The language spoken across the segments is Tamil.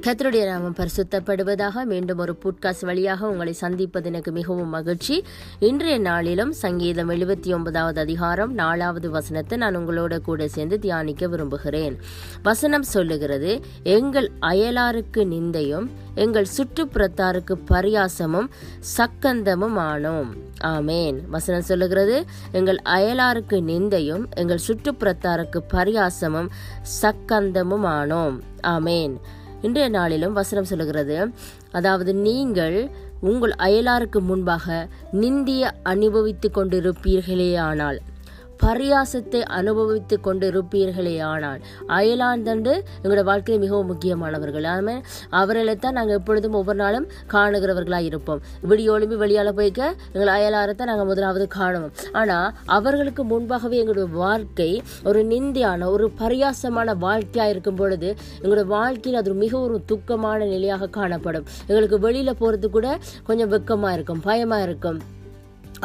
கத்தருடைய நாமம் பரிசுத்தப்படுவதாக மீண்டும் ஒரு புட்காஸ்ட் வழியாக உங்களை சந்திப்பது எனக்கு மிகவும் மகிழ்ச்சி. இன்றைய நாளிலும் சங்கீதம் எழுபத்தி ஒன்பதாவது அதிகாரம் நாலாவது வசனத்தை நான் உங்களோட கூட சேர்ந்து தியானிக்க விரும்புகிறேன். வசனம் சொல்லுகிறது எங்கள் அயலாருக்கு நிந்தையும் எங்கள் சுற்றுப்புறத்தாருக்கு பரியாசமும் சக்கந்தமும் ஆனோம். ஆமேன். வசனம் சொல்லுகிறது எங்கள் அயலாருக்கு நிந்தையும் எங்கள் சுற்றுப்புறத்தாருக்கு பரியாசமும் சக்கந்தமும் ஆனோம். ஆமேன். இன்றைய நாளிலும் வசனம் சொல்லுகிறது. அதாவது நீங்கள் உங்கள் அயலாருக்கு முன்பாக நிந்திய அனுபவித்து கொண்டிருப்பீர்களே ஆனால் பரியாசத்தை அனுபவித்து கொண்டிருப்பீர்களே ஆனால் அயலாந்தண்டு எங்களோட வாழ்க்கையில் மிகவும் முக்கியமானவர்கள். ஆமாம் அவர்களை தான் நாங்கள் எப்பொழுதும் ஒவ்வொரு நாளும் காணுகிறவர்களாக இருப்போம். விடிய ஒளிம்பி வெளியால் போய்க்க எங்கள் அயலாரத்தை நாங்கள் முதலாவது காணுவோம். ஆனால் அவர்களுக்கு முன்பாகவே எங்களுடைய வாழ்க்கை ஒரு நிந்தியான ஒரு பரியாசமான வாழ்க்கையாக இருக்கும் பொழுது எங்களோட வாழ்க்கையில் அது மிக ஒரு துக்கமான நிலையாக காணப்படும். எங்களுக்கு வெளியில் போகிறது கூட கொஞ்சம் வெக்கமாக இருக்கும் பயமாக இருக்கும்.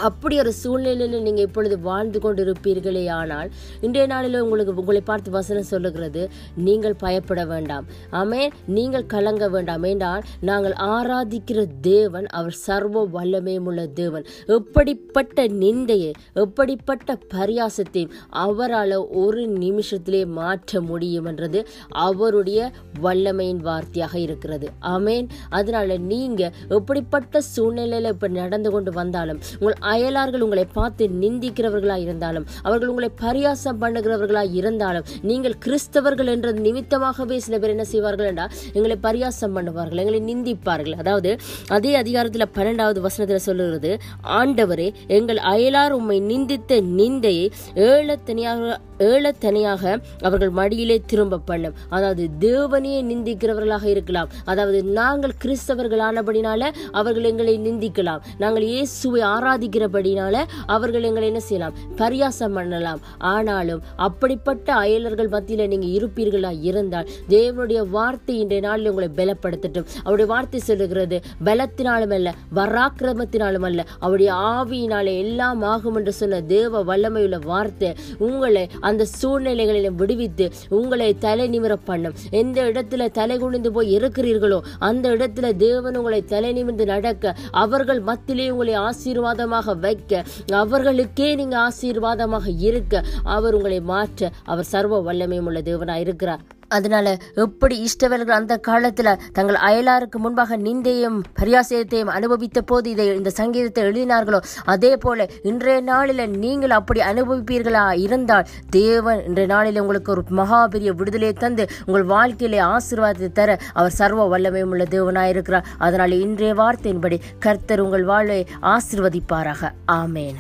அப்படி ஒரு சூழ்நிலையில் நீங்கள் இப்பொழுது வாழ்ந்து கொண்டிருப்பீர்களே ஆனால் இன்றைய நாளில் உங்களுக்கு உங்களை பார்த்து வசனம் சொல்லுகிறது நீங்கள் பயப்பட வேண்டாம். ஆமே நீங்கள் கலங்க வேண்டாம். என்றால் நாங்கள் ஆராதிக்கிற தேவன் அவர் சர்வ வல்லமையும் உள்ள தேவன். எப்படிப்பட்ட நிந்தையை எப்படிப்பட்ட பரியாசத்தையும் அவரால் ஒரு நிமிஷத்திலே மாற்ற முடியும் என்றது அவருடைய வல்லமையின் வார்த்தையாக இருக்கிறது. ஆமேன். அதனால நீங்கள் எப்படிப்பட்ட சூழ்நிலையில் இப்போ நடந்து கொண்டு வந்தாலும் உங்கள் அயலார்கள் உங்களை பார்த்து நிந்திக்கிறவர்களாக இருந்தாலும் அவர்கள் உங்களை பரியாசம் பண்ணுகிறவர்களாக இருந்தாலும் நீங்கள் கிறிஸ்தவர்கள் என்ற நிமித்தமாகவே சில பேர் என்ன செய்வார்கள் என்றால் எங்களை பரியாசம் பண்ணுவார்கள் எங்களை நிந்திப்பார்கள். அதாவது அதே அதிகாரத்தில் பன்னெண்டாவது வசனத்தில் சொல்லுகிறது ஆண்டவரே எங்கள் அயலார் உம்மை நிந்தித்த நிந்தையை ஏழத்தனியாக ஏழத்தனியாக அவர்கள் மடியிலே திரும்ப பண்ணும். அதாவது தேவனையே நிந்திக்கிறவர்களாக இருக்கலாம். அதாவது நாங்கள் கிறிஸ்தவர்களானபடினால அவர்கள் எங்களை நிந்திக்கலாம். நாங்கள் இயேசுவை ஆராதிக்கிறபடினால அவர்கள் எங்களை என்ன செய்யலாம்? பரியாசம் பண்ணலாம். ஆனாலும் அப்படிப்பட்ட அயலர்கள் மத்தியில் நீங்க இருப்பீர்களா? இருந்தால் தேவனுடைய வார்த்தை இன்றைய நாளில் உங்களை பலப்படுத்தட்டும். அவருடைய வார்த்தை சொல்லுகிறது பலத்தினாலும் அல்ல வராக்கிரமத்தினாலும் அல்ல. அவருடைய ஆவியினாலே எல்லாம் ஆகும் என்று சொன்ன தேவ வல்லமையுள்ள வார்த்தை உங்களை அந்த சூழ்நிலைகளிலும் விடுவித்து உங்களை தலை நிமிர பண்ணும். எந்த இடத்துல தலை குனிந்து போய் இருக்கிறீர்களோ அந்த இடத்துல தேவன் உங்களை தலை நிமிர்ந்து நடக்க அவர்கள் மத்தியிலே உங்களை ஆசீர்வாதமாக வைக்க அவர்களுக்கே நீங்க ஆசீர்வாதமாக இருக்க அவர் உங்களை மாற்ற அவர் சர்வ வல்லமையும் உள்ள தேவனாக இருக்கிறார் அதனால எப்படி இஷ்டவர்கள் அந்த காலத்துல தங்கள் அயலாருக்கு முன்பாக நிந்தையும் பரியாசத்தையும் அனுபவித்த போது இதை இந்த சங்கீதத்தை எழுதினார்களோ? அதே போல இன்றைய நாளில நீங்கள் அப்படி அனுபவிப்பீர்களா? இருந்தால் தேவன் இன்றைய நாளில் உங்களுக்கு ஒரு மகாபெரிய விடுதலையை தந்து உங்கள் வாழ்க்கையிலே ஆசீர்வாதத்தை தர அவர் சர்வ வல்லமையும் உள்ள தேவனாயிருக்கிறார் அதனால இன்றைய வார்த்தையின்படி கர்த்தர் உங்கள் வாழ்வை ஆசிர்வதிப்பாராக. ஆமேன்.